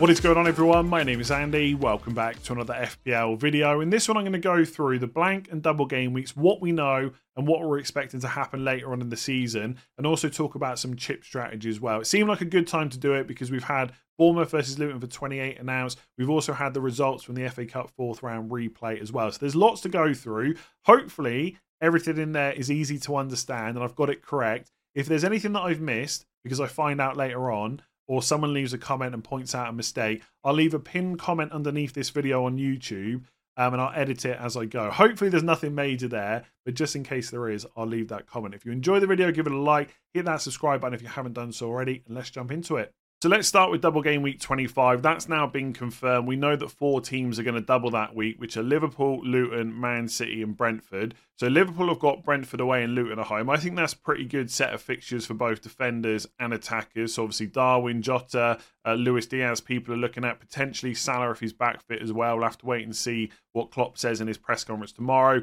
What is going on everyone? My name is Andy. Welcome back to another FPL video. In this one I'm going to go through the blank and double game weeks, what we know and what we're expecting to happen later on in the season and also talk about some chip strategy as well. It seemed like a good time to do it because we've had Bournemouth versus Luton for 28 announced. We've also had the results from the FA Cup fourth round replay as well. So there's lots to go through. Hopefully everything in there is easy to understand and I've got it correct. If there's anything that I've missed because I find out later on, or someone leaves a comment and points out a mistake, I'll leave a pinned comment underneath this video on YouTube um, and I'll edit it as I go. Hopefully, there's nothing major there, but just in case there is, I'll leave that comment. If you enjoy the video, give it a like, hit that subscribe button if you haven't done so already, and let's jump into it. So let's start with double game week 25. That's now been confirmed. We know that four teams are going to double that week, which are Liverpool, Luton, Man City, and Brentford. So Liverpool have got Brentford away and Luton at home. I think that's a pretty good set of fixtures for both defenders and attackers. So obviously Darwin, Jota, uh, Luis Diaz, people are looking at potentially Salah if he's back fit as well. We'll have to wait and see what Klopp says in his press conference tomorrow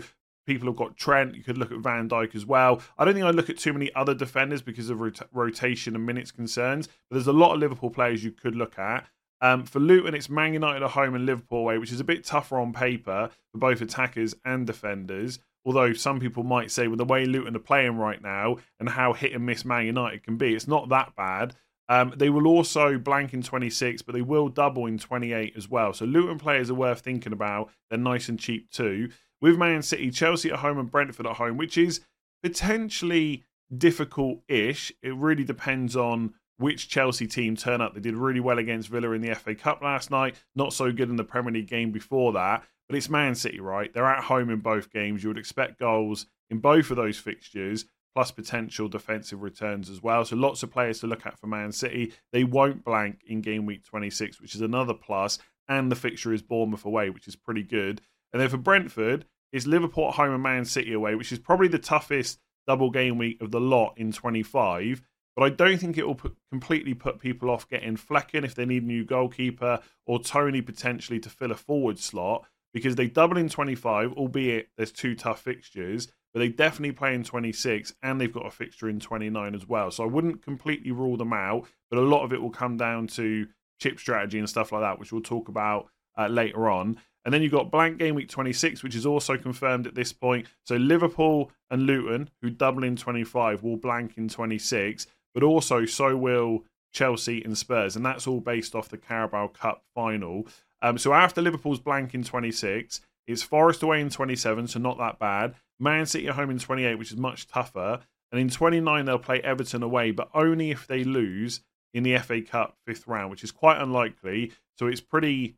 people have got Trent. You could look at Van Dijk as well. I don't think I'd look at too many other defenders because of rot- rotation and minutes concerns. But there's a lot of Liverpool players you could look at. Um, for Luton, it's Man United at home and Liverpool away, which is a bit tougher on paper for both attackers and defenders. Although some people might say, with the way Luton are playing right now and how hit and miss Man United can be, it's not that bad. Um, they will also blank in 26, but they will double in 28 as well. So Luton players are worth thinking about. They're nice and cheap too with Man City, Chelsea at home, and Brentford at home, which is potentially difficult ish. It really depends on which Chelsea team turn up. They did really well against Villa in the FA Cup last night, not so good in the Premier League game before that. But it's Man City, right? They're at home in both games. You would expect goals in both of those fixtures, plus potential defensive returns as well. So lots of players to look at for Man City. They won't blank in game week 26, which is another plus, And the fixture is Bournemouth away, which is pretty good. And then for Brentford, it's Liverpool at home and Man City away, which is probably the toughest double game week of the lot in 25. But I don't think it will put, completely put people off getting Flekken if they need a new goalkeeper or Toney potentially to fill a forward slot because they double in 25, albeit there's two tough fixtures, but they definitely play in 26 and they've got a fixture in 29 as well. So I wouldn't completely rule them out, but a lot of it will come down to chip strategy and stuff like that, which we'll talk about uh, later on. And then you've got blank game week 26, which is also confirmed at this point. So Liverpool and Luton, who double in 25, will blank in 26, but also so will Chelsea and Spurs. And that's all based off the Carabao Cup final. Um, so after Liverpool's blank in 26, it's Forest away in 27, so not that bad. Man City at home in 28, which is much tougher. And in 29, they'll play Everton away, but only if they lose in the FA Cup fifth round, which is quite unlikely. So it's pretty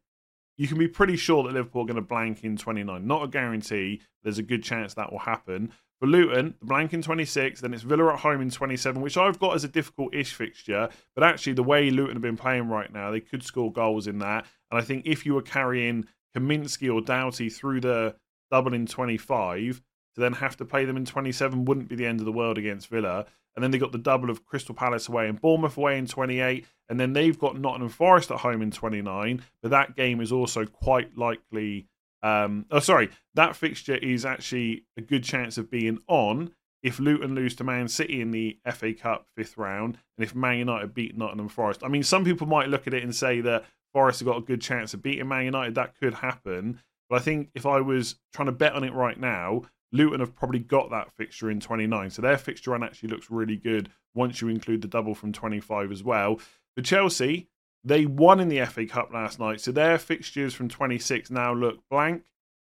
you can be pretty sure that Liverpool are going to blank in 29. Not a guarantee. There's a good chance that will happen. For Luton, the blank in 26, then it's Villa at home in 27, which I've got as a difficult-ish fixture. But actually, the way Luton have been playing right now, they could score goals in that. And I think if you were carrying Kaminski or Doughty through the double in 25, to then have to play them in 27 wouldn't be the end of the world against Villa. And then they got the double of Crystal Palace away and Bournemouth away in 28. And then they've got Nottingham Forest at home in 29. But that game is also quite likely. Um, oh, sorry. That fixture is actually a good chance of being on if Luton lose to Man City in the FA Cup fifth round and if Man United beat Nottingham Forest. I mean, some people might look at it and say that Forest have got a good chance of beating Man United. That could happen. But I think if I was trying to bet on it right now, Luton have probably got that fixture in 29. So their fixture run actually looks really good once you include the double from 25 as well. For Chelsea, they won in the FA Cup last night. So their fixtures from 26 now look blank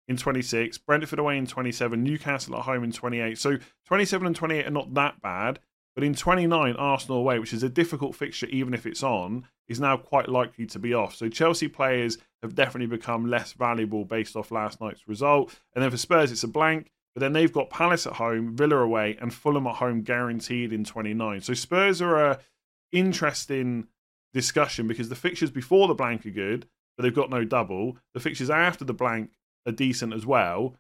in 26, Brentford away in 27, Newcastle at home in 28. So 27 and 28 are not that bad. But in 29, Arsenal away, which is a difficult fixture even if it's on, is now quite likely to be off. So Chelsea players have definitely become less valuable based off last night's result. And then for Spurs, it's a blank. But then they've got Palace at home, Villa away, and Fulham at home guaranteed in 29. So Spurs are a interesting discussion because the fixtures before the blank are good, but they've got no double. The fixtures after the blank are decent as well.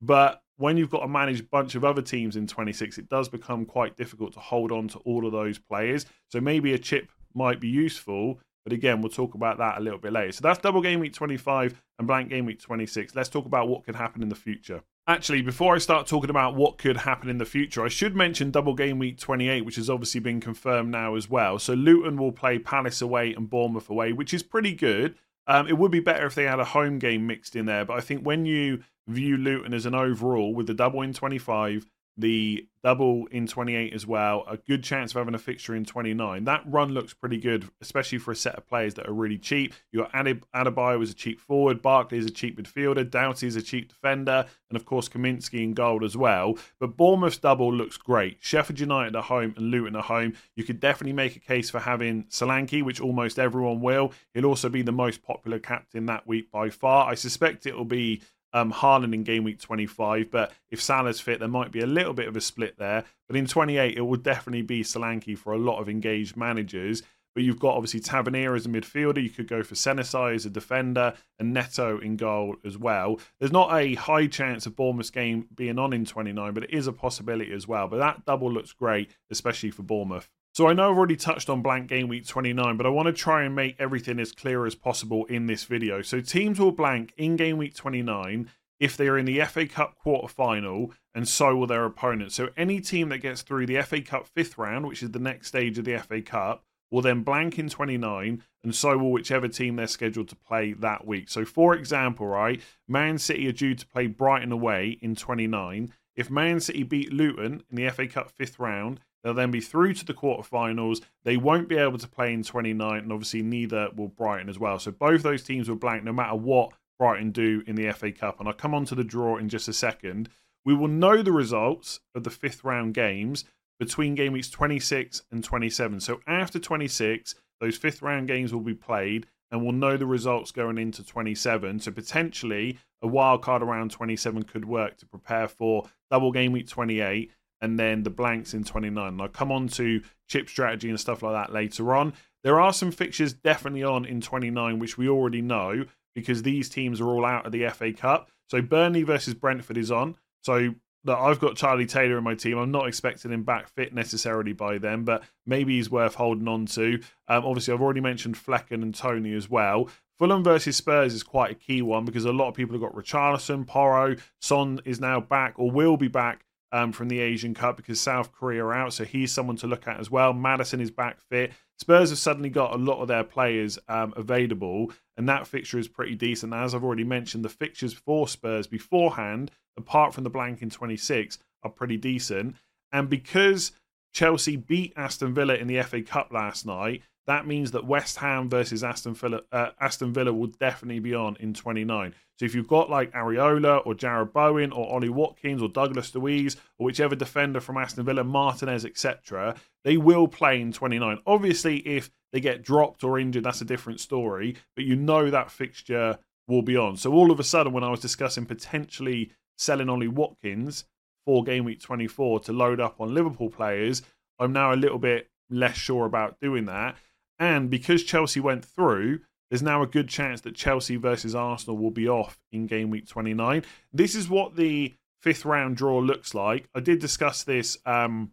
But when you've got a bunch of other teams in 26, it does become quite difficult to hold on to all of those players. So maybe a chip might be useful. But again, we'll talk about that a little bit later. So that's double game week 25 and blank game week 26. Let's talk about what could happen in the future. Actually, before I start talking about what could happen in the future, I should mention double game week 28, which has obviously been confirmed now as well. So Luton will play Palace away and Bournemouth away, which is pretty good. Um, it would be better if they had a home game mixed in there, but I think when you view Luton as an overall with the double in 25 the double in 28 as well, a good chance of having a fixture in 29. That run looks pretty good, especially for a set of players that are really cheap. Your Adebayo as a cheap forward, Barkley is a cheap midfielder, Doughty is a cheap defender, and of course Kaminski in gold as well. But Bournemouth's double looks great. Sheffield United at home and Luton at home. You could definitely make a case for having Solanke, which almost everyone will. He'll also be the most popular captain that week by far. I suspect it'll be um, Haaland in game week 25. But if Salah's fit, there might be a little bit of a split there. But in 28, it will definitely be Solanke for a lot of engaged managers. But you've got obviously Tavernier as a midfielder. You could go for Senesi as a defender and Neto in goal as well. There's not a high chance of Bournemouth's game being on in 29, but it is a possibility as well. But that double looks great, especially for Bournemouth. So I know I've already touched on blank game week 29, but I want to try and make everything as clear as possible in this video. So teams will blank in game week 29 if they are in the FA Cup quarter final, and so will their opponents. So any team that gets through the FA Cup fifth round, which is the next stage of the FA Cup, will then blank in 29, and so will whichever team they're scheduled to play that week. So, for example, right, Man City are due to play Brighton away in 29. If Man City beat Luton in the FA Cup fifth round, They'll then be through to the quarterfinals. They won't be able to play in 29, and obviously neither will Brighton as well. So both those teams will blank no matter what Brighton do in the FA Cup. And I'll come on to the draw in just a second. We will know the results of the fifth round games between game weeks 26 and 27. So after 26, those fifth round games will be played, and we'll know the results going into 27. So potentially a wild card around 27 could work to prepare for double game week 28 and then the blanks in 29. And I'll come on to chip strategy and stuff like that later on. There are some fixtures definitely on in 29, which we already know because these teams are all out of the FA Cup. So Burnley versus Brentford is on. So that I've got Charlie Taylor in my team. I'm not expecting him back fit necessarily by then, but maybe he's worth holding on to. Um, obviously, I've already mentioned Flekken and Toney as well. Fulham versus Spurs is quite a key one because a lot of people have got Richarlison, Porro, Son is now back or will be back um, from the Asian Cup because South Korea are out. So he's someone to look at as well. Maddison is back fit. Spurs have suddenly got a lot of their players um, available, and that fixture is pretty decent. As I've already mentioned, the fixtures for Spurs beforehand, apart from the blank in 26, are pretty decent. And because Chelsea beat Aston Villa in the FA Cup last night, that means that West Ham versus Aston Villa, uh, Aston Villa will definitely be on in 29. So if you've got like Areola or Jarrod Bowen or Ollie Watkins or Douglas Luiz or whichever defender from Aston Villa, Martinez, etc., they will play in 29. Obviously, if they get dropped or injured, that's a different story, but you know that fixture will be on. So all of a sudden, when I was discussing potentially selling Ollie Watkins for game week 24 to load up on Liverpool players, I'm now a little bit less sure about doing that and because Chelsea went through, there's now a good chance that Chelsea versus Arsenal will be off in game week 29. This is what the fifth round draw looks like. I did discuss this um,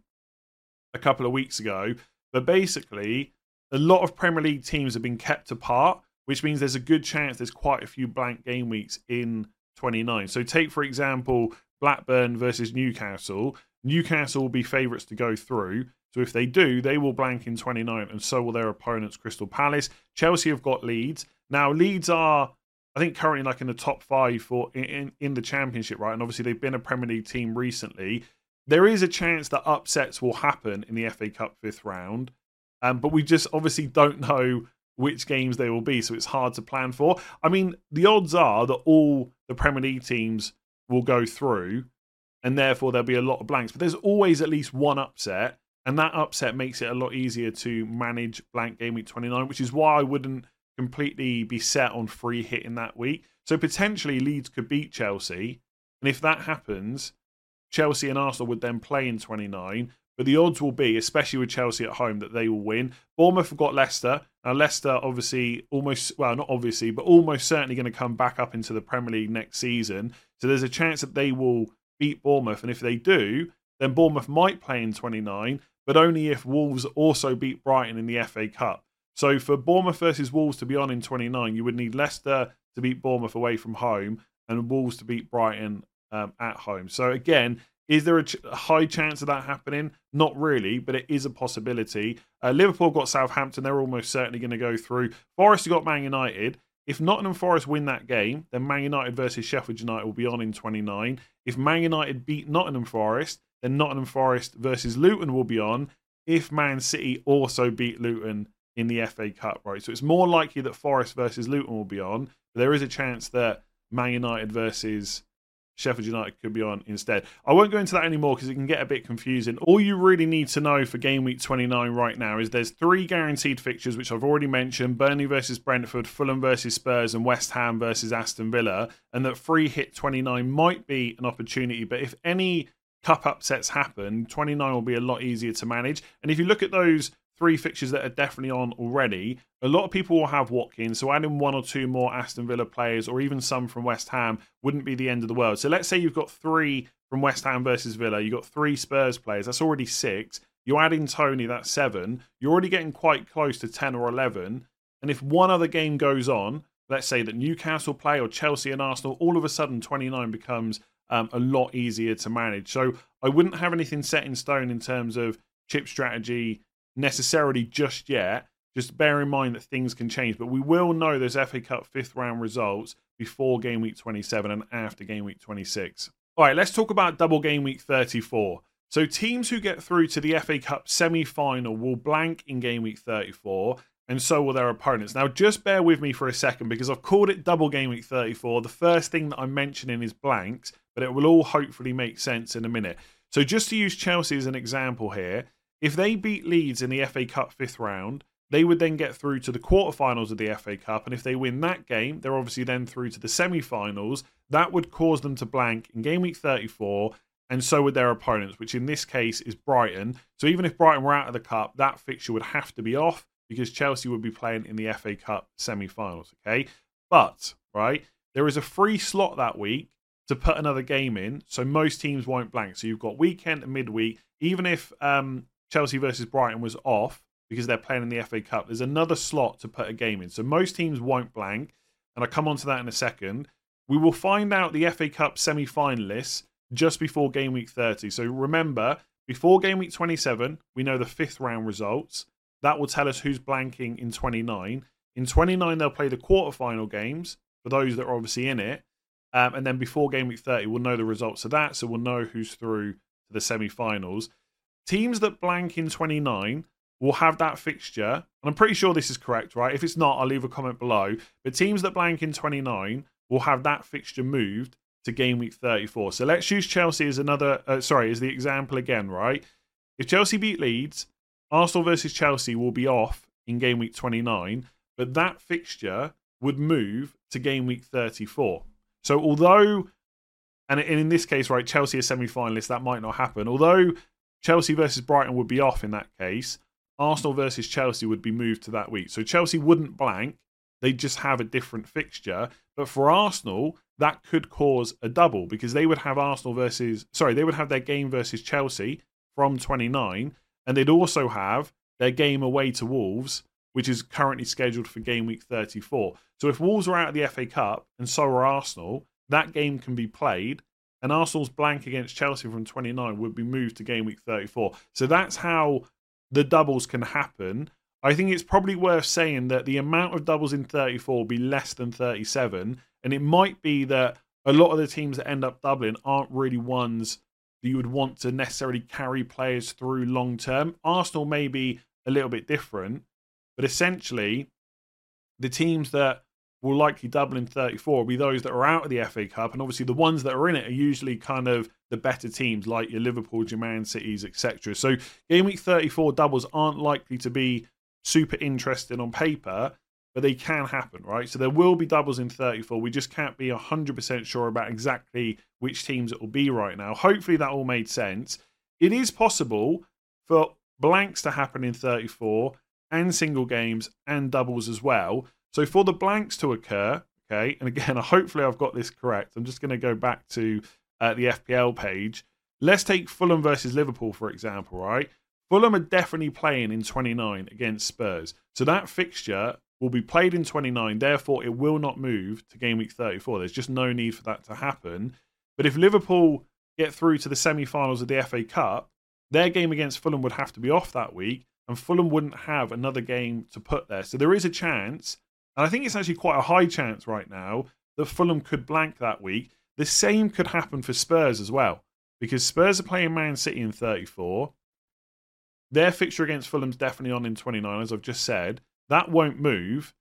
a couple of weeks ago, but basically, a lot of Premier League teams have been kept apart, which means there's a good chance there's quite a few blank game weeks in 29. So, take for example, Blackburn versus Newcastle. Newcastle will be favourites to go through. So if they do, they will blank in 29, and so will their opponents, Crystal Palace. Chelsea have got Leeds. Now, Leeds are, I think, currently like in the top five for in, in the Championship, right? And obviously, they've been a Premier League team recently. There is a chance that upsets will happen in the FA Cup fifth round, um, but we just obviously don't know which games they will be, so it's hard to plan for. I mean, the odds are that all the Premier League teams will go through, and therefore there'll be a lot of blanks. But there's always at least one upset and that upset makes it a lot easier to manage blank game week 29, which is why I wouldn't completely be set on free hit in that week. So potentially Leeds could beat Chelsea. And if that happens, Chelsea and Arsenal would then play in 29. But the odds will be, especially with Chelsea at home, that they will win. Bournemouth have got Leicester. Now, Leicester, obviously, almost, well, not obviously, but almost certainly going to come back up into the Premier League next season. So there's a chance that they will beat Bournemouth. And if they do, then Bournemouth might play in 29 but only if Wolves also beat Brighton in the FA Cup. So for Bournemouth versus Wolves to be on in 29, you would need Leicester to beat Bournemouth away from home and Wolves to beat Brighton um, at home. So again, is there a, ch- a, high chance of that happening? Not really, but it is a possibility. Uh, Liverpool got Southampton; they're almost certainly going to go through. Forest got Man United. If Nottingham Forest win that game, then Man United versus Sheffield United will be on in 29. If Man United beat Nottingham Forest, then Nottingham Forest versus Luton will be on. If Man City also beat Luton in the FA Cup, right? So it's more likely that Forest versus Luton will be on. There is a chance that Man United versus Sheffield United could be on instead. I won't go into that anymore because it can get a bit confusing. All you really need to know for game week 29 right now is there's three guaranteed fixtures, which I've already mentioned Burnley versus Brentford, Fulham versus Spurs, and West Ham versus Aston Villa. And that free hit 29 might be an opportunity, but if any cup upsets happen, 29 will be a lot easier to manage. And if you look at those three fixtures that are definitely on already. A lot of people will have Watkins, so adding one or two more Aston Villa players or even some from West Ham wouldn't be the end of the world. So let's say you've got three from West Ham versus Villa, you've got three Spurs players, that's already six. You're adding Toney, that's seven. You're already getting quite close to 10 or 11. And if one other game goes on, let's say that Newcastle play or Chelsea and Arsenal, all of a sudden 29 becomes um, a lot easier to manage. So I wouldn't have anything set in stone in terms of chip strategy necessarily just yet. Just bear in mind that things can change, but we will know those FA Cup fifth round results before game week 27 and after game week 26. All right, let's talk about double game week 34. So, teams who get through to the FA Cup semi final will blank in game week 34, and so will their opponents. Now, just bear with me for a second because I've called it double game week 34. The first thing that I'm mentioning is blanks, but it will all hopefully make sense in a minute. So, just to use Chelsea as an example here, if they beat Leeds in the FA Cup fifth round, they would then get through to the quarterfinals of the FA Cup. And if they win that game, they're obviously then through to the semi finals. That would cause them to blank in game week 34, and so would their opponents, which in this case is Brighton. So even if Brighton were out of the Cup, that fixture would have to be off because Chelsea would be playing in the FA Cup semi finals. Okay. But, right, there is a free slot that week to put another game in. So most teams won't blank. So you've got weekend and midweek. Even if um, Chelsea versus Brighton was off because they're playing in the FA Cup, there's another slot to put a game in. So most teams won't blank, and I'll come on to that in a second. We will find out the FA Cup semi finalists just before game week 30. So remember, before game week 27, we know the fifth round results. That will tell us who's blanking in 29. In 29, they'll play the quarterfinal games for those that are obviously in it. Um, and then before game week 30, we'll know the results of that. So we'll know who's through to the semi finals teams that blank in 29 will have that fixture. And I'm pretty sure this is correct, right? If it's not, I'll leave a comment below. But teams that blank in 29 will have that fixture moved to game week 34. So let's use Chelsea as another, uh, sorry, as the example again, right? If Chelsea beat Leeds, Arsenal versus Chelsea will be off in game week 29, but that fixture would move to game week 34. So although, and in this case, right, Chelsea are semi finalists, that might not happen. Although Chelsea versus Brighton would be off in that case. Arsenal versus Chelsea would be moved to that week. So Chelsea wouldn't blank. They'd just have a different fixture. But for Arsenal, that could cause a double because they would have Arsenal versus, sorry, they would have their game versus Chelsea from 29. And they'd also have their game away to Wolves, which is currently scheduled for game week 34. So if Wolves are out of the FA Cup and so are Arsenal, that game can be played and Arsenal's blank against Chelsea from 29 would be moved to game week 34. So that's how the doubles can happen. I think it's probably worth saying that the amount of doubles in 34 will be less than 37. And it might be that a lot of the teams that end up doubling aren't really ones that you would want to necessarily carry players through long term. Arsenal may be a little bit different, but essentially, the teams that will likely double in 34 will be those that are out of the FA Cup. And obviously, the ones that are in it are usually kind of the better teams, like your Liverpool, your Man Cities, etc. So, game week 34 doubles aren't likely to be super interesting on paper, but they can happen, right? So, there will be doubles in 34. We just can't be 100% sure about exactly which teams it will be right now. Hopefully, that all made sense. It is possible for blanks to happen in 34 and single games and doubles as well. So for the blanks to occur, okay, and again, hopefully I've got this correct. I'm just going to go back to uh, the FPL page. Let's take Fulham versus Liverpool, for example, right? Fulham are definitely playing in 29 against Spurs. So that fixture will be played in 29. Therefore, it will not move to game week 34. There's just no need for that to happen. But if Liverpool get through to the semi finals of the FA Cup, their game against Fulham would have to be off that week, and Fulham wouldn't have another game to put there. So there is a chance, and I think it's actually quite a high chance right now, that Fulham could blank that week. The same could happen for Spurs as well, because Spurs are playing Man City in 34. Their fixture against Fulham's definitely on in 29, as I've just said. That won't move.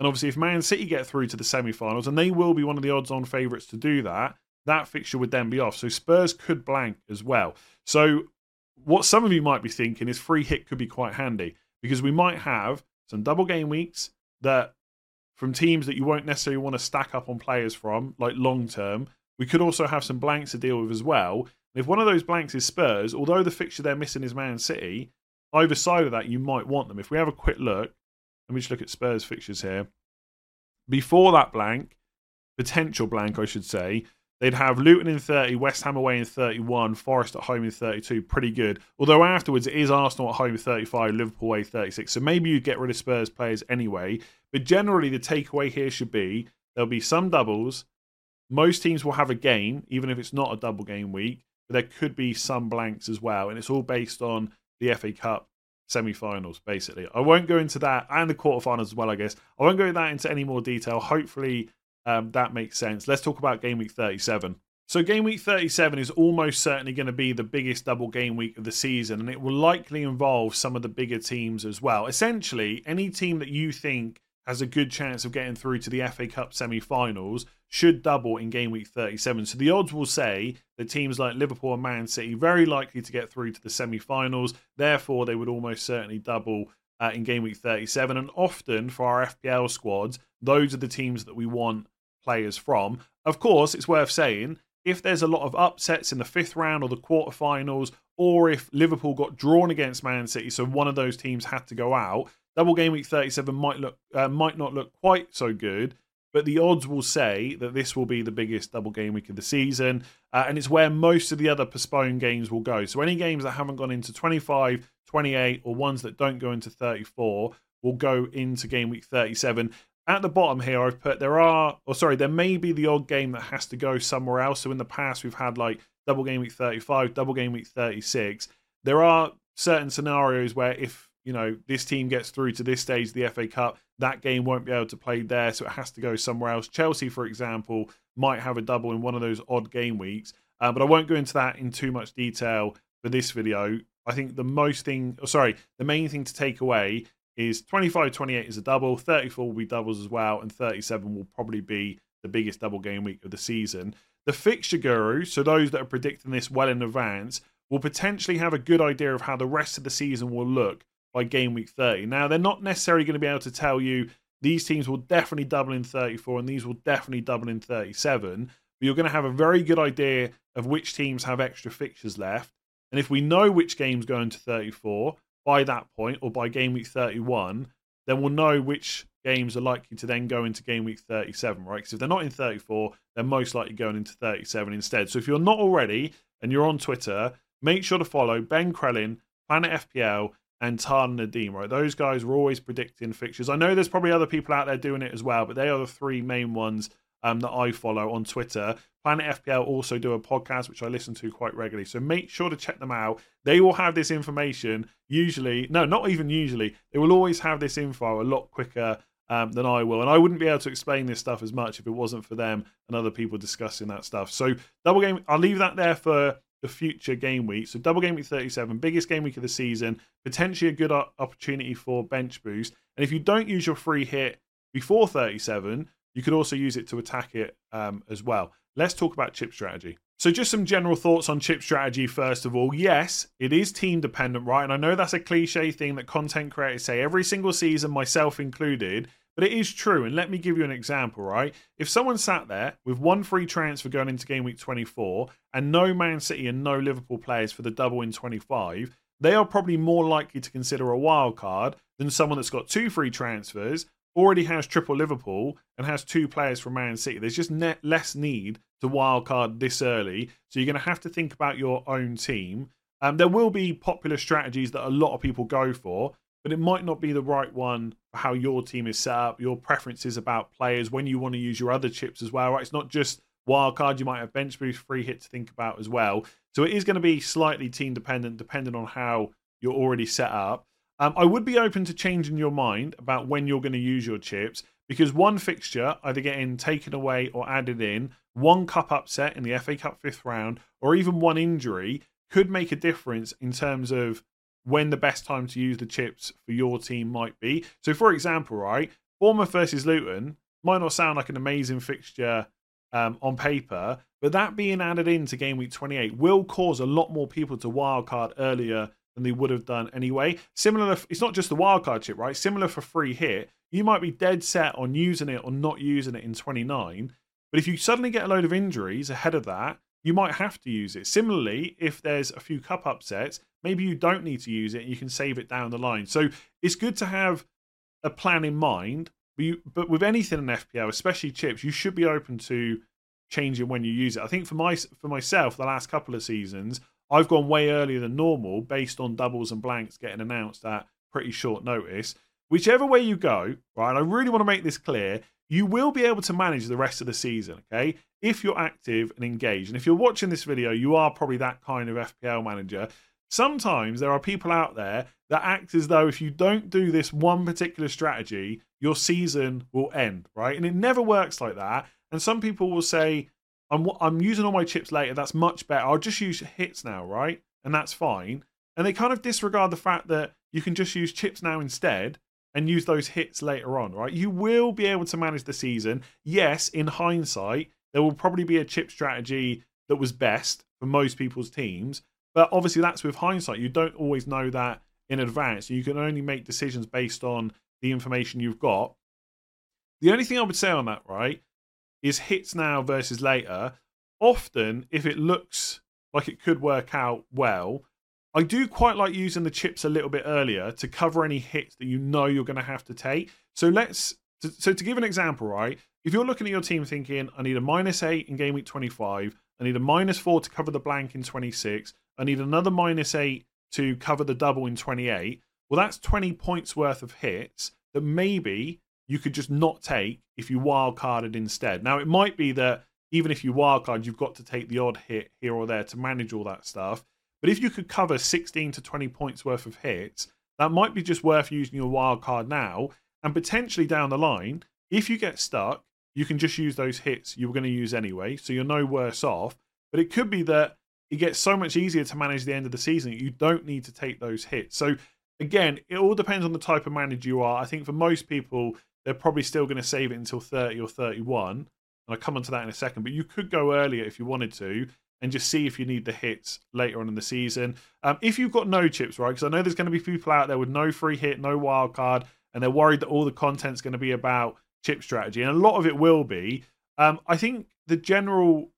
And obviously, if Man City get through to the semi finals, and they will be one of the odds on favourites to do that, that fixture would then be off. So Spurs could blank as well. So what some of you might be thinking is free hit could be quite handy because we might have some double game weeks that from teams that you won't necessarily want to stack up on players from, like long term. We could also have some blanks to deal with as well. And if one of those blanks is Spurs, although the fixture they're missing is Man City, either side of that you might want them. If we have a quick look, let me just look at Spurs fixtures here. Before that blank, potential blank, I should say, They'd have Luton in 30, West Ham away in 31, Forest at home in 32. Pretty good. Although afterwards it is Arsenal at home 35, Liverpool away 36. So maybe you'd get rid of Spurs players anyway. But generally, the takeaway here should be there'll be some doubles. Most teams will have a game, even if it's not a double game week. But there could be some blanks as well. And it's all based on the FA Cup semi finals, basically. I won't go into that and the quarterfinals as well, I guess. I won't go into that into any more detail. Hopefully, um, that makes sense. Let's talk about game week 37. So, game week 37 is almost certainly going to be the biggest double game week of the season, and it will likely involve some of the bigger teams as well. Essentially, any team that you think has a good chance of getting through to the FA Cup semi finals should double in game week 37. So, the odds will say that teams like Liverpool and Man City very likely to get through to the semi finals. Therefore, they would almost certainly double uh, in game week 37. And often for our FPL squads, those are the teams that we want players from. Of course, it's worth saying if there's a lot of upsets in the fifth round or the quarterfinals, or if Liverpool got drawn against Man City, so one of those teams had to go out, double game week 37 might look uh, might not look quite so good. But the odds will say that this will be the biggest double game week of the season, uh, and it's where most of the other postponed games will go. So any games that haven't gone into 25, 28, or ones that don't go into 34 will go into game week 37 at the bottom here, I've put there are, or sorry, there may be the odd game that has to go somewhere else. So in the past, we've had like double game week 35, double game week 36. There are certain scenarios where if, you know, this team gets through to this stage of the FA Cup, that game won't be able to play there. So it has to go somewhere else. Chelsea, for example, might have a double in one of those odd game weeks. Uh, but I won't go into that in too much detail for this video. I think the most thing, oh, sorry, the main thing to take away is 25 28 is a double, 34 will be doubles as well, and 37 will probably be the biggest double game week of the season. The fixture guru, so those that are predicting this well in advance, will potentially have a good idea of how the rest of the season will look by game week 30. Now, they're not necessarily going to be able to tell you these teams will definitely double in 34 and these will definitely double in 37, but you're going to have a very good idea of which teams have extra fixtures left. And if we know which games go into 34, by that point or by game week 31, then we'll know which games are likely to then go into game week 37, right? Because if they're not in 34, they're most likely going into 37 instead. So if you're not already and you're on Twitter, make sure to follow Ben Crellin, Planet FPL, and Tarn Nadim, right? Those guys are always predicting fixtures. I know there's probably other people out there doing it as well, but they are the three main ones um, that I follow on Twitter. Planet FPL also do a podcast which I listen to quite regularly. So make sure to check them out. They will have this information usually, no, not even usually. They will always have this info a lot quicker um, than I will. And I wouldn't be able to explain this stuff as much if it wasn't for them and other people discussing that stuff. So double game, I'll leave that there for the future game week. So double game week 37, biggest game week of the season, potentially a good opportunity for bench boost. And if you don't use your free hit before 37, you could also use it to attack it um, as well. Let's talk about chip strategy. So, just some general thoughts on chip strategy, first of all. Yes, it is team dependent, right? And I know that's a cliche thing that content creators say every single season, myself included, but it is true. And let me give you an example, right? If someone sat there with one free transfer going into game week 24 and no Man City and no Liverpool players for the double in 25, they are probably more likely to consider a wild card than someone that's got two free transfers already has triple Liverpool and has two players from Man City. There's just net less need to wildcard this early. So you're going to have to think about your own team. Um, there will be popular strategies that a lot of people go for, but it might not be the right one for how your team is set up, your preferences about players, when you want to use your other chips as well. Right? It's not just wild card. You might have bench boost, free hit to think about as well. So it is going to be slightly team dependent, depending on how you're already set up. Um, I would be open to changing your mind about when you're going to use your chips because one fixture, either getting taken away or added in, one cup upset in the FA Cup fifth round, or even one injury could make a difference in terms of when the best time to use the chips for your team might be. So, for example, right, Bournemouth versus Luton might not sound like an amazing fixture um, on paper, but that being added into game week 28 will cause a lot more people to wildcard earlier than they would have done anyway. Similar, it's not just the wildcard chip, right? Similar for free hit. You might be dead set on using it or not using it in 29, but if you suddenly get a load of injuries ahead of that, you might have to use it. Similarly, if there's a few cup upsets, maybe you don't need to use it and you can save it down the line. So it's good to have a plan in mind. But, you, but with anything in FPL, especially chips, you should be open to changing when you use it. I think for my for myself, the last couple of seasons, I've gone way earlier than normal based on doubles and blanks getting announced at pretty short notice. Whichever way you go, right, I really want to make this clear, you will be able to manage the rest of the season, okay? If you're active and engaged. And if you're watching this video, you are probably that kind of FPL manager. Sometimes there are people out there that act as though if you don't do this one particular strategy, your season will end, right? And it never works like that. And some people will say, I'm, I'm using all my chips later. That's much better. I'll just use hits now, right? And that's fine. And they kind of disregard the fact that you can just use chips now instead and use those hits later on, right? You will be able to manage the season. Yes, in hindsight, there will probably be a chip strategy that was best for most people's teams, but obviously that's with hindsight. You don't always know that in advance. You can only make decisions based on the information you've got. The only thing I would say on that, right, is hits now versus later. Often, if it looks like it could work out well, I do quite like using the chips a little bit earlier to cover any hits that you know you're going to have to take. So let's so to give an example, right? If you're looking at your team thinking, I need a minus eight in game week 25, I need a minus four to cover the blank in 26, I need another minus eight to cover the double in 28. Well, that's 20 points worth of hits that maybe you could just not take if you wildcarded instead. Now, it might be that even if you wildcard, you've got to take the odd hit here or there to manage all that stuff. But if you could cover 16 to 20 points worth of hits, that might be just worth using your wild card now. And potentially down the line, if you get stuck, you can just use those hits you were going to use anyway. So you're no worse off. But it could be that it gets so much easier to manage the end of the season. You don't need to take those hits. So again, it all depends on the type of manager you are. I think for most people, they're probably still going to save it until 30 or 31. And I'll come onto that in a second. But you could go earlier if you wanted to and just see if you need the hits later on in the season. Um, if you've got no chips, right? Because I know there's going to be people out there with no free hit, no wild card, and they're worried that all the content's going to be about chip strategy, and a lot of it will be. Um, I think the general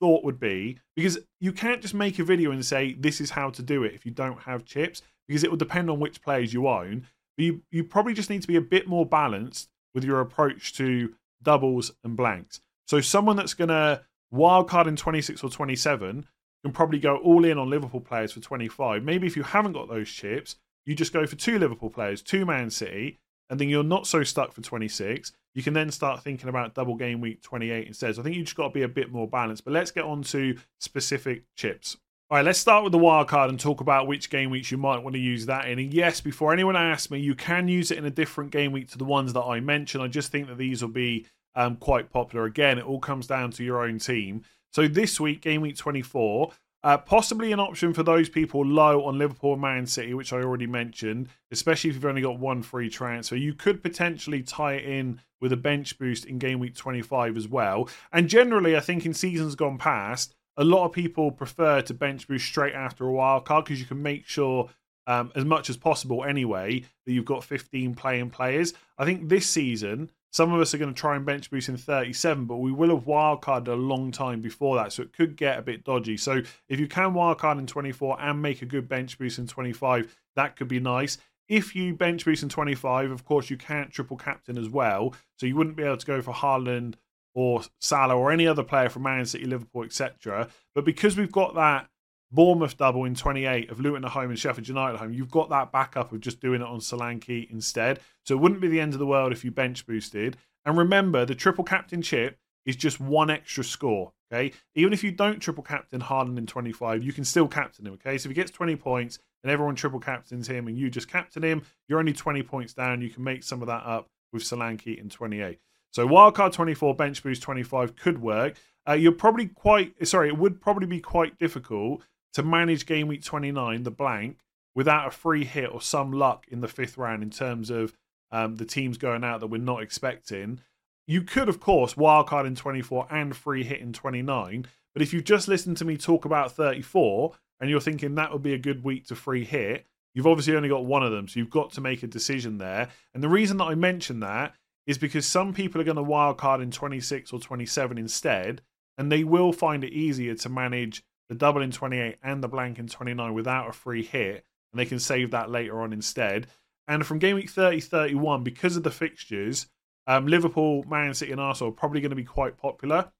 thought would be because you can't just make a video and say this is how to do it if you don't have chips, because it will depend on which players you own. You you probably just need to be a bit more balanced with your approach to doubles and blanks. So someone that's going to Wildcard in 26 or 27 can probably go all in on Liverpool players for 25. Maybe if you haven't got those chips, you just go for two Liverpool players, two Man City, and then you're not so stuck for 26. You can then start thinking about double game week 28 instead. So I think you just got to be a bit more balanced. But let's get on to specific chips. All right, let's start with the wild card and talk about which game weeks you might want to use that in. And yes, before anyone asks me, you can use it in a different game week to the ones that I mentioned. I just think that these will be um, quite popular. Again, it all comes down to your own team. So this week, game week 24, uh, possibly an option for those people low on Liverpool and Man City, which I already mentioned, especially if you've only got one free transfer. You could potentially tie it in with a bench boost in game week 25 as well. And generally, I think in seasons gone past, a lot of people prefer to bench boost straight after a wild card because you can make sure um, as much as possible anyway that you've got 15 playing players. I think this season some of us are going to try and bench boost in 37, but we will have wildcarded a long time before that, so it could get a bit dodgy. So if you can wildcard in 24 and make a good bench boost in 25, that could be nice. If you bench boost in 25, of course, you can't triple captain as well, so you wouldn't be able to go for Haaland or Salah or any other player from Man City, Liverpool, etc. But because we've got that Bournemouth double in 28 of Luton at home and Sheffield United at home, you've got that backup of just doing it on Solanke instead. So it wouldn't be the end of the world if you bench boosted. And remember, the triple captain chip is just one extra score. Okay, even if you don't triple captain Haaland in 25, you can still captain him. Okay, so if he gets 20 points and everyone triple captains him and you just captain him, you're only 20 points down. You can make some of that up with Solanke in 28. So wildcard 24, bench boost 25 could work. Uh, you're probably quite sorry. It would probably be quite difficult to manage game week 29, the blank, without a free hit or some luck in the fifth round in terms of um, the teams going out that we're not expecting. You could, of course, wildcard in 24 and free hit in 29. But if you've just listened to me talk about 34 and you're thinking that would be a good week to free hit, you've obviously only got one of them. So you've got to make a decision there. And the reason that I mention that is because some people are going to wildcard in 26 or 27 instead. And they will find it easier to manage the double in 28 and the blank in 29 without a free hit. And they can save that later on instead. And from game week 30 31, because of the fixtures, um, Liverpool, Man City, and Arsenal are probably going to be quite popular.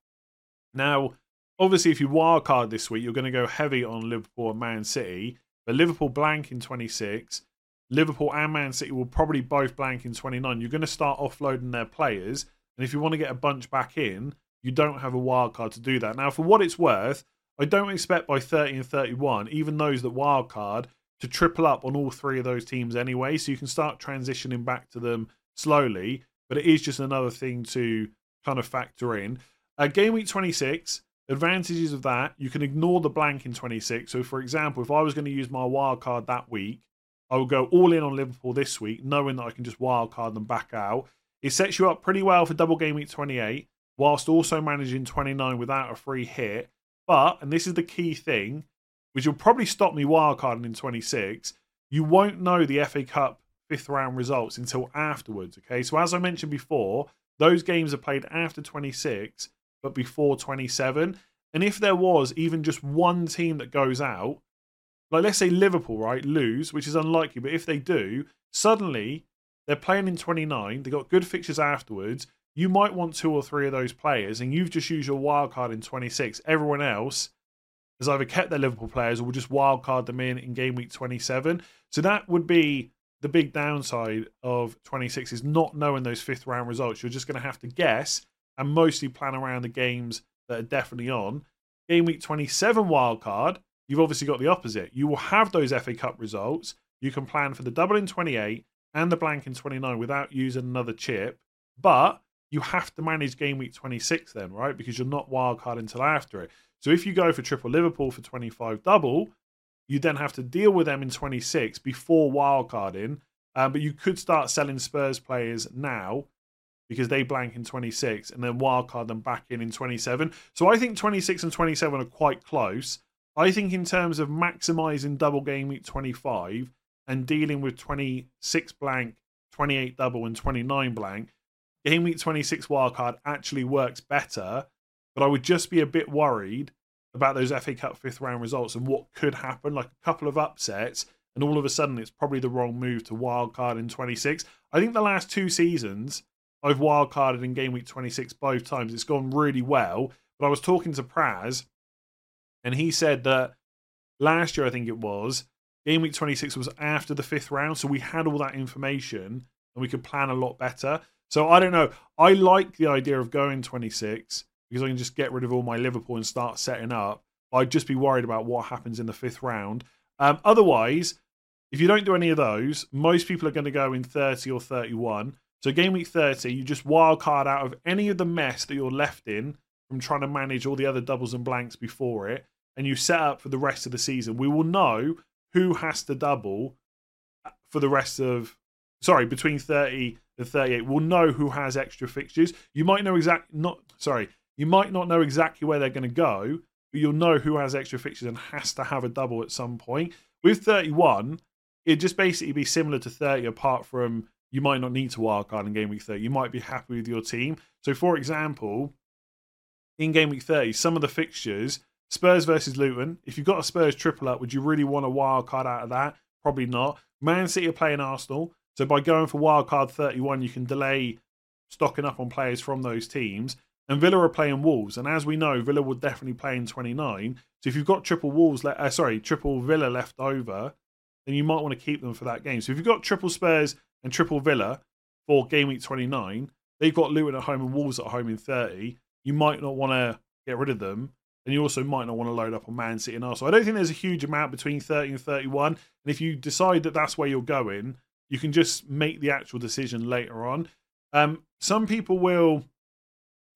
Now, obviously, if you wildcard this week, you're going to go heavy on Liverpool and Man City. But Liverpool blank in 26. Liverpool and Man City will probably both blank in 29. You're going to start offloading their players. And if you want to get a bunch back in, you don't have a wildcard to do that. Now, for what it's worth, I don't expect by 30 and 31, even those that wildcard, to triple up on all three of those teams anyway. So you can start transitioning back to them slowly but it is just another thing to kind of factor in. Uh, game week 26, advantages of that, you can ignore the blank in 26. So, for example, if I was going to use my wild card that week, I would go all in on Liverpool this week, knowing that I can just wildcard them back out. It sets you up pretty well for double game week 28, whilst also managing 29 without a free hit. But, and this is the key thing, which will probably stop me wildcarding in 26, you won't know the FA Cup fifth round results until afterwards. Okay, so as I mentioned before, those games are played after 26, but before 27. And if there was even just one team that goes out, like let's say Liverpool, right, lose, which is unlikely, but if they do, suddenly they're playing in 29, they've got good fixtures afterwards. You might want two or three of those players, and you've just used your wild card in 26. Everyone else has either kept their Liverpool players or will just wild card them in in game week 27. So that would be the big downside of 26 is not knowing those fifth round results. You're just going to have to guess and mostly plan around the games that are definitely on. Game week 27 wildcard, you've obviously got the opposite. You will have those FA Cup results. You can plan for the double in 28 and the blank in 29 without using another chip. But you have to manage game week 26 then, right? Because you're not wildcard until after it. So if you go for triple Liverpool for 25 double, you then have to deal with them in 26 before wildcarding. Um, but you could start selling Spurs players now because they blank in 26 and then wildcard them back in in 27. So I think 26 and 27 are quite close. I think in terms of maximizing double game week 25 and dealing with 26 blank, 28 double, and 29 blank, game week 26 wildcard actually works better. But I would just be a bit worried about those FA Cup fifth round results and what could happen, like a couple of upsets, and all of a sudden it's probably the wrong move to wildcard in 26. I think the last two seasons I've wildcarded in game week 26 both times. It's gone really well. But I was talking to Praz, and he said that last year, I think it was, game week 26 was after the fifth round. So we had all that information and we could plan a lot better. So I don't know. I like the idea of going 26 because I can just get rid of all my Liverpool and start setting up. I'd just be worried about what happens in the fifth round. Um, otherwise, if you don't do any of those, most people are going to go in 30 or 31. So, game week 30, you just wild card out of any of the mess that you're left in from trying to manage all the other doubles and blanks before it, and you set up for the rest of the season. We will know who has to double uh, for the rest of, sorry, between 30 and 38. We'll know who has extra fixtures. You might know exactly, not, sorry, you might not know exactly where they're going to go, but you'll know who has extra fixtures and has to have a double at some point. With 31, it'd just basically be similar to 30, apart from you might not need to wildcard in game week 30. You might be happy with your team. So, for example, in game week 30, some of the fixtures, Spurs versus Luton, if you've got a Spurs triple up, would you really want a wildcard out of that? Probably not. Man City are playing Arsenal. So, by going for wild card 31, you can delay stocking up on players from those teams. And Villa are playing Wolves, and as we know, Villa will definitely play in 29. So if you've got triple Wolves, le- uh, sorry, triple Villa left over, then you might want to keep them for that game. So if you've got triple Spurs and triple Villa for game week 29, they've got Luton at home and Wolves at home in 30. You might not want to get rid of them. And you also might not want to load up on Man City and Arsenal. I don't think there's a huge amount between 30 and 31. And if you decide that that's where you're going, you can just make the actual decision later on. Um, some people will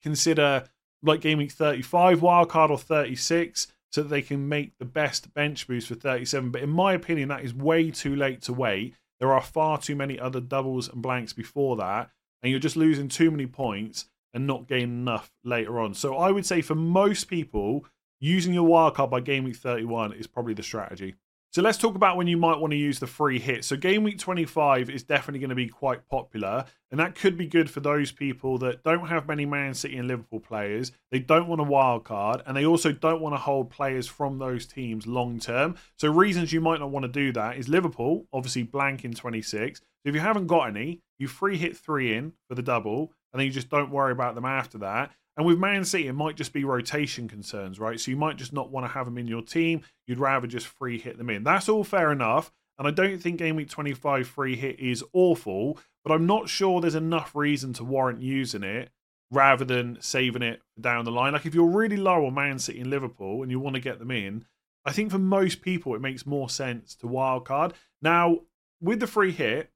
consider like game week 35 wildcard or 36 so that they can make the best bench boost for 37. But in my opinion, that is way too late to wait. There are far too many other doubles and blanks before that, and you're just losing too many points and not gain enough later on. So I would say for most people, using your wildcard by game week 31 is probably the strategy. So let's talk about when you might want to use the free hit. So game week 25 is definitely going to be quite popular, and that could be good for those people that don't have many Man City and Liverpool players. They don't want a wild card, and they also don't want to hold players from those teams long term. So reasons you might not want to do that is Liverpool, obviously blank in 26. So if you haven't got any, you free hit three in for the double, and then you just don't worry about them after that. And with Man City, it might just be rotation concerns, right? So you might just not want to have them in your team. You'd rather just free hit them in. That's all fair enough. And I don't think Game Week 25 free hit is awful, but I'm not sure there's enough reason to warrant using it rather than saving it down the line. Like if you're really low on Man City and Liverpool and you want to get them in, I think for most people it makes more sense to wildcard. Now, with the free hit,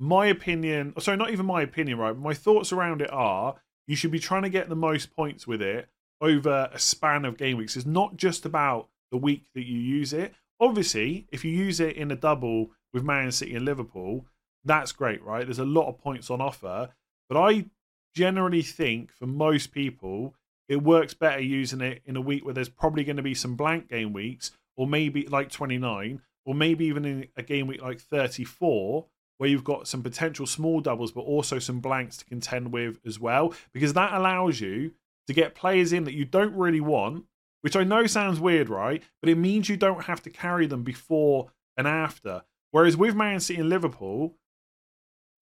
my opinion, sorry, not even my opinion, right? My thoughts around it are you should be trying to get the most points with it over a span of game weeks. It's not just about the week that you use it. Obviously, if you use it in a double with Man City and Liverpool, that's great, right? There's a lot of points on offer. But I generally think for most people, it works better using it in a week where there's probably going to be some blank game weeks, or maybe like 29, or maybe even in a game week like 34, where you've got some potential small doubles, but also some blanks to contend with as well, because that allows you to get players in that you don't really want, which I know sounds weird, right? But it means you don't have to carry them before and after. Whereas with Man City and Liverpool,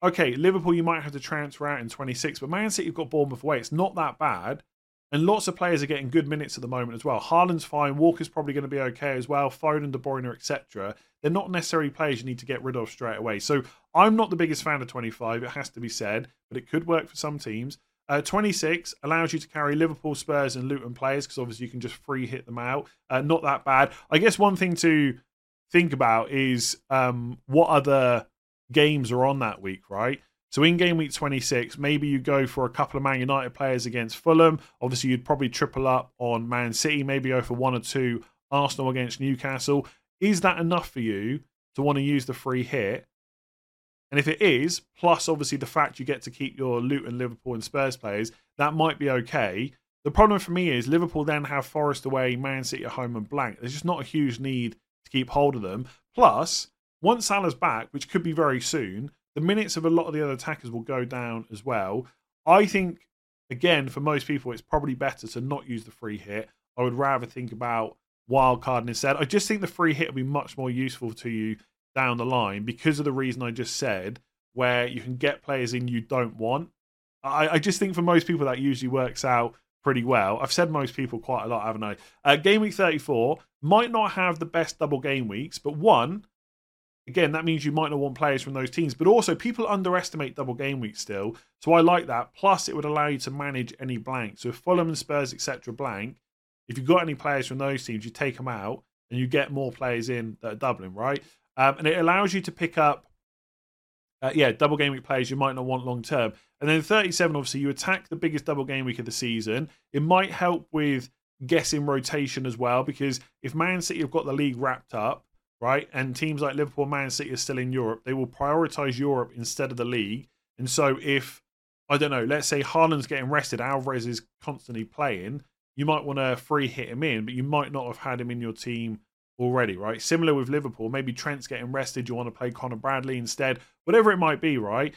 okay, Liverpool you might have to transfer out in 26, but Man City have got Bournemouth away. It's not that bad. And lots of players are getting good minutes at the moment as well. Haaland's fine. Walker's probably going to be okay as well. Foden, De Bruyne, etc. They're not necessarily players you need to get rid of straight away. So I'm not the biggest fan of 25. It has to be said, but it could work for some teams. Uh, 26 allows you to carry Liverpool, Spurs, and Luton players because obviously you can just free hit them out. Uh, not that bad. I guess one thing to think about is um, what other games are on that week, right? So in game week 26, maybe you go for a couple of Man United players against Fulham. Obviously, you'd probably triple up on Man City, maybe go for one or two Arsenal against Newcastle. Is that enough for you to want to use the free hit? And if it is, plus obviously the fact you get to keep your Luton, Liverpool, and Spurs players, that might be okay. The problem for me is Liverpool then have Forest away, Man City at home, and blank. There's just not a huge need to keep hold of them. Plus, once Salah's back, which could be very soon, the minutes of a lot of the other attackers will go down as well. I think, again, for most people, it's probably better to not use the free hit. I would rather think about wild card instead. I just think the free hit will be much more useful to you down the line because of the reason I just said, where you can get players in you don't want. I, I just think for most people that usually works out pretty well. I've said most people quite a lot, haven't I? Uh, game week 34 might not have the best double game weeks, but one, again, that means you might not want players from those teams. But also, people underestimate double game weeks still. So I like that. Plus, it would allow you to manage any blank. So if Fulham and Spurs, etc., blank, if you've got any players from those teams, you take them out and you get more players in that are doubling, right? Um, and it allows you to pick up, uh, yeah, double game week players you might not want long term. And then 37, obviously, you attack the biggest double game week of the season. It might help with guessing rotation as well, because if Man City have got the league wrapped up, right? And teams like Liverpool, Man City are still in Europe. They will prioritize Europe instead of the league. And so if I don't know, let's say Haaland's getting rested, Alvarez is constantly playing, you might want to free hit him in, but you might not have had him in your team already, right? Similar with Liverpool, maybe Trent's getting rested, you want to play Conor Bradley instead, whatever it might be, right?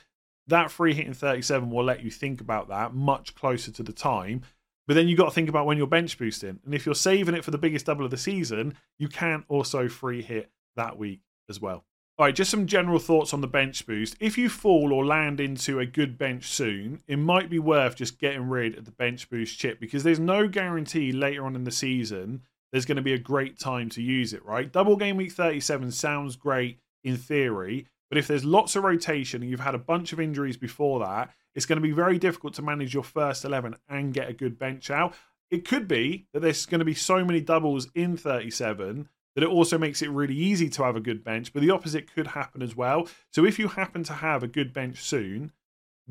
That free hit in 37 will let you think about that much closer to the time. But then you've got to think about when you're bench boosting. And if you're saving it for the biggest double of the season, you can also free hit that week as well. All right, just some general thoughts on the bench boost. If you fall or land into a good bench soon, it might be worth just getting rid of the bench boost chip because there's no guarantee later on in the season there's going to be a great time to use it, right? Double game week 37 sounds great in theory, But if there's lots of rotation and you've had a bunch of injuries before that, it's going to be very difficult to manage your first 11 and get a good bench out. It could be that there's going to be so many doubles in 37 that it also makes it really easy to have a good bench, but the opposite could happen as well. So if you happen to have a good bench soon,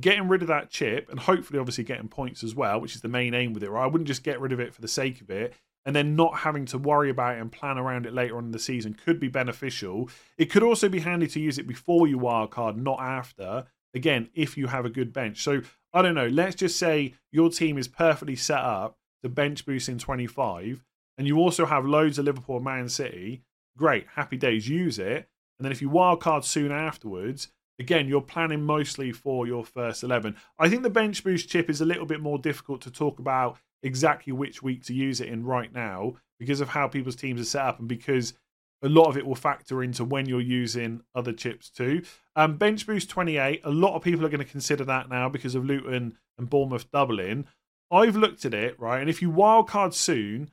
getting rid of that chip and hopefully obviously getting points as well, which is the main aim with it? I wouldn't just get rid of it for the sake of it and then not having to worry about it and plan around it later on in the season could be beneficial. It could also be handy to use it before you wildcard, not after. Again, if you have a good bench. So I don't know, let's just say your team is perfectly set up to bench boost in 25 and you also have loads of Liverpool Man City, great, happy days, use it. And then if you wildcard soon afterwards, again, you're planning mostly for your first 11. I think the bench boost chip is a little bit more difficult to talk about exactly which week to use it in right now because of how people's teams are set up and because a lot of it will factor into when you're using other chips too. Um, bench boost 28, a lot of people are going to consider that now because of Luton and Bournemouth doubling. I've looked at it, right? And if you wildcard soon,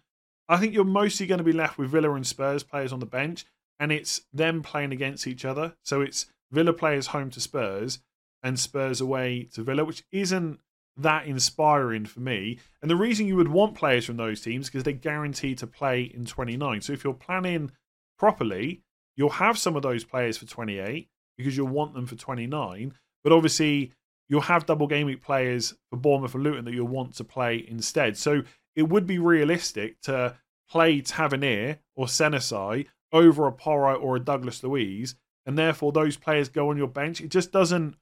I think you're mostly going to be left with Villa and Spurs players on the bench, and it's them playing against each other. So it's Villa players home to Spurs and Spurs away to Villa, which isn't that inspiring for me. And the reason you would want players from those teams because they're guaranteed to play in 29. So if you're planning properly, you'll have some of those players for 28 because you'll want them for 29. But obviously, you'll have double game week players for Bournemouth and Luton that you'll want to play instead. So it would be realistic to play Tavernier or Senesi over a Porro or a Douglas Luiz, and therefore those players go on your bench. It just doesn't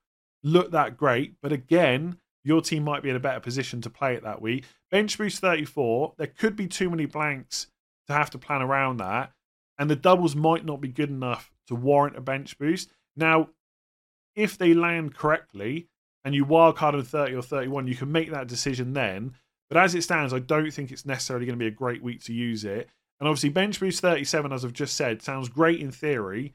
look that great. But again, your team might be in a better position to play it that week. Bench boost 34, there could be too many blanks to have to plan around that. And the doubles might not be good enough to warrant a bench boost. Now, if they land correctly and you wildcard in 30 or 31, you can make that decision then. But as it stands, I don't think it's necessarily going to be a great week to use it. And obviously, bench boost 37, as I've just said, sounds great in theory,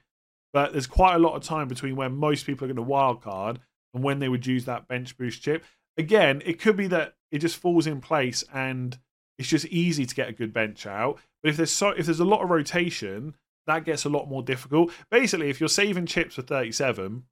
but there's quite a lot of time between when most people are going to wildcard and when they would use that bench boost chip. Again, it could be that it just falls in place and it's just easy to get a good bench out. But if there's so if there's a lot of rotation, that gets a lot more difficult. Basically, if you're saving chips for 37,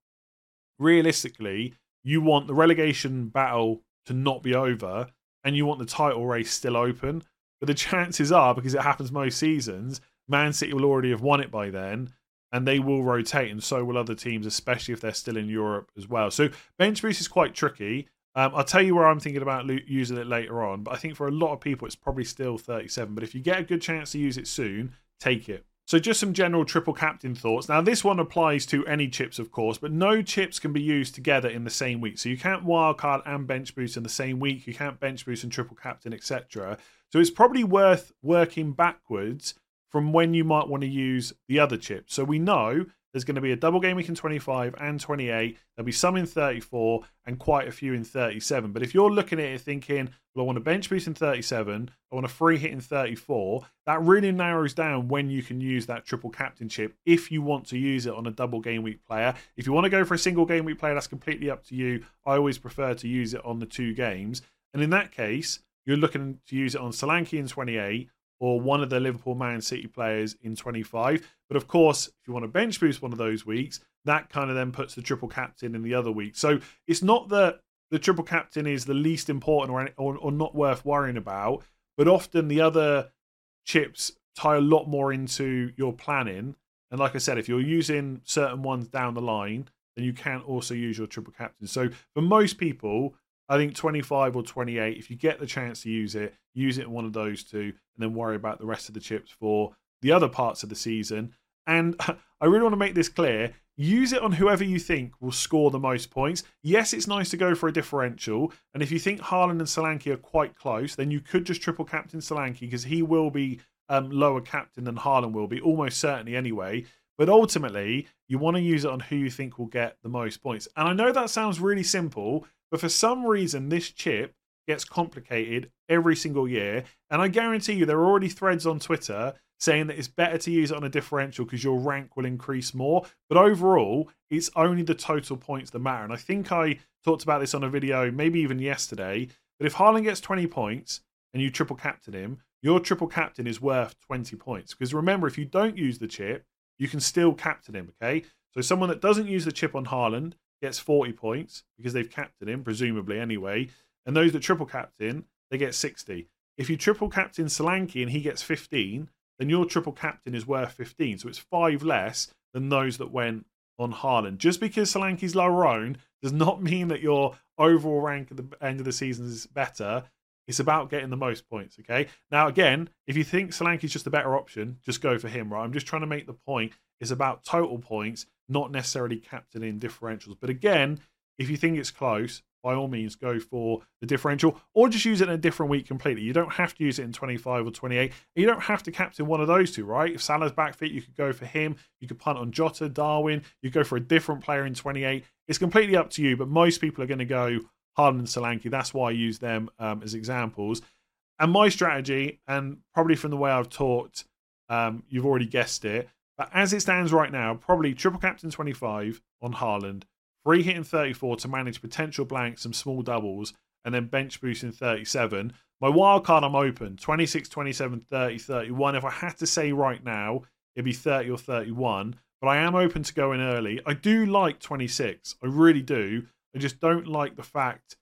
realistically, you want the relegation battle to not be over and you want the title race still open. But the chances are, because it happens most seasons, Man City will already have won it by then, and they will rotate, and so will other teams, especially if they're still in Europe as well. So bench boost is quite tricky. Um, I'll tell you where I'm thinking about using it later on, but I think for a lot of people, it's probably still 37. But if you get a good chance to use it soon, take it. So just some general triple captain thoughts. Now this one applies to any chips, of course, but no chips can be used together in the same week. So you can't wildcard and bench boost in the same week. You can't bench boost and triple captain, etc. So it's probably worth working backwards from when you might want to use the other chip. So we know there's going to be a double game week in 25 and 28. There'll be some in 34 and quite a few in 37. But if you're looking at it thinking, well, I want a bench boost in 37, I want a free hit in 34, that really narrows down when you can use that triple captain chip if you want to use it on a double game week player. If you want to go for a single game week player, that's completely up to you. I always prefer to use it on the two games. And in that case, you're looking to use it on Solanke in 28 or one of the Liverpool Man City players in 25. But of course, if you want to bench boost one of those weeks, that kind of then puts the triple captain in the other week. So it's not that the triple captain is the least important or, or, or not worth worrying about, but often the other chips tie a lot more into your planning. And like I said, if you're using certain ones down the line, then you can also use your triple captain. So for most people, I think 25 or 28, if you get the chance to use it, use it in one of those two, and then worry about the rest of the chips for the other parts of the season. And I really want to make this clear use it on whoever you think will score the most points. Yes, it's nice to go for a differential. And if you think Haaland and Solanke are quite close, then you could just triple captain Solanke because he will be um, lower captain than Haaland will be, almost certainly anyway. But ultimately, you want to use it on who you think will get the most points. And I know that sounds really simple, but for some reason, this chip gets complicated every single year. And I guarantee you, there are already threads on Twitter saying that it's better to use it on a differential because your rank will increase more. But overall, it's only the total points that matter. And I think I talked about this on a video, maybe even yesterday. But if Haaland gets 20 points and you triple captain him, your triple captain is worth 20 points. Because remember, if you don't use the chip, you can still captain him, okay? So So someone that doesn't use the chip on Haaland gets 40 points because they've captained him, presumably anyway. And those that triple captain, they get 60. If you triple captain Solanke and he gets 15, then your triple captain is worth 15. So it's five less than those that went on Haaland. Just because Solanke's lower owned does not mean that your overall rank at the end of the season is better. It's about getting the most points, okay? Now, again, if you think Solanke's just a better option, just go for him, right? I'm just trying to make the point. It's about total points, not necessarily captain in differentials. But again, if you think it's close, by all means go for the differential or just use it in a different week completely. You don't have to use it in 25 or 28. You don't have to captain one of those two, right? If Salah's back fit, you could go for him. You could punt on Jota, Darwin. You go for a different player in 28. It's completely up to you, but most people are going to go Haaland and Solanke. That's why I use them um, as examples. And my strategy, and probably from the way I've talked, um, you've already guessed it. But as it stands right now, probably triple captain 25 on Haaland, free hitting 34 to manage potential blanks, and small doubles, and then bench boosting 37. My wild card, I'm open 26, 27, 30, 31. If I had to say right now, it'd be 30 or 31. But I am open to going early. I do like 26. I really do. I just don't like the fact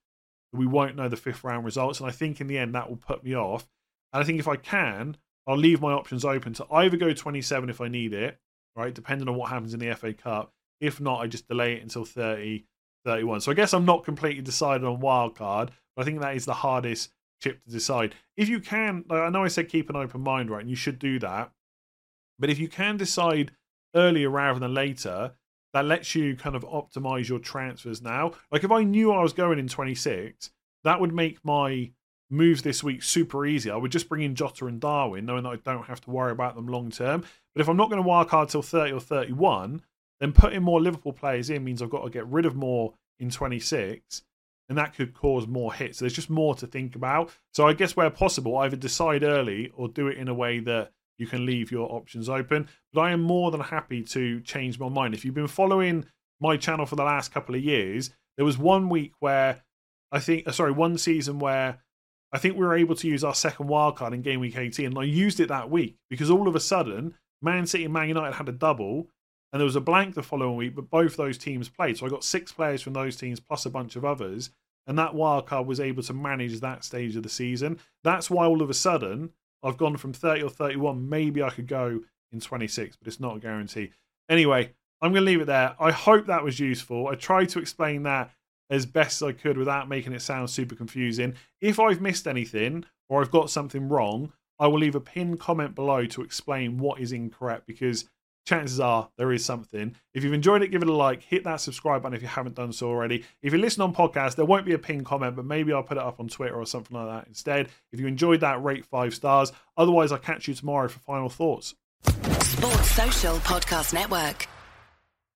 that we won't know the fifth round results. And I think in the end, that will put me off. And I think if I can, I'll leave my options open to either go 27 if I need it, right? Depending on what happens in the FA Cup, if not, I just delay it until 30, 31. So I guess I'm not completely decided on wildcard, but I think that is the hardest chip to decide. If you can, like I know I said keep an open mind, right? And you should do that. But if you can decide earlier rather than later, that lets you kind of optimize your transfers now. Like if I knew I was going in 26, that would make my moves this week super easy. I would just bring in Jota and Darwin, knowing that I don't have to worry about them long term. But if I'm not going to wildcard till 30 or 31, then putting more Liverpool players in means I've got to get rid of more in 26, and that could cause more hits. So there's just more to think about. So I guess where possible, either decide early or do it in a way that you can leave your options open. But I am more than happy to change my mind. If you've been following my channel for the last couple of years, there was one week where I think, uh, sorry, one season where I think we were able to use our second wildcard in game week 18. And I used it that week because all of a sudden, Man City and Man United had a double and there was a blank the following week, but both those teams played. So I got six players from those teams plus a bunch of others, and that wildcard was able to manage that stage of the season. That's why all of a sudden I've gone from 30 or 31. Maybe I could go in 26, but it's not a guarantee. Anyway, I'm going to leave it there. I hope that was useful. I tried to explain that as best as I could without making it sound super confusing. If I've missed anything or I've got something wrong, I will leave a pinned comment below to explain what is incorrect because chances are there is something. If you've enjoyed it, give it a like, hit that subscribe button if you haven't done so already. If you listen on podcast, there won't be a pin comment, but maybe I'll put it up on Twitter or something like that instead. If you enjoyed that, rate five stars. Otherwise, I'll catch you tomorrow for final thoughts. Sports Social Podcast Network.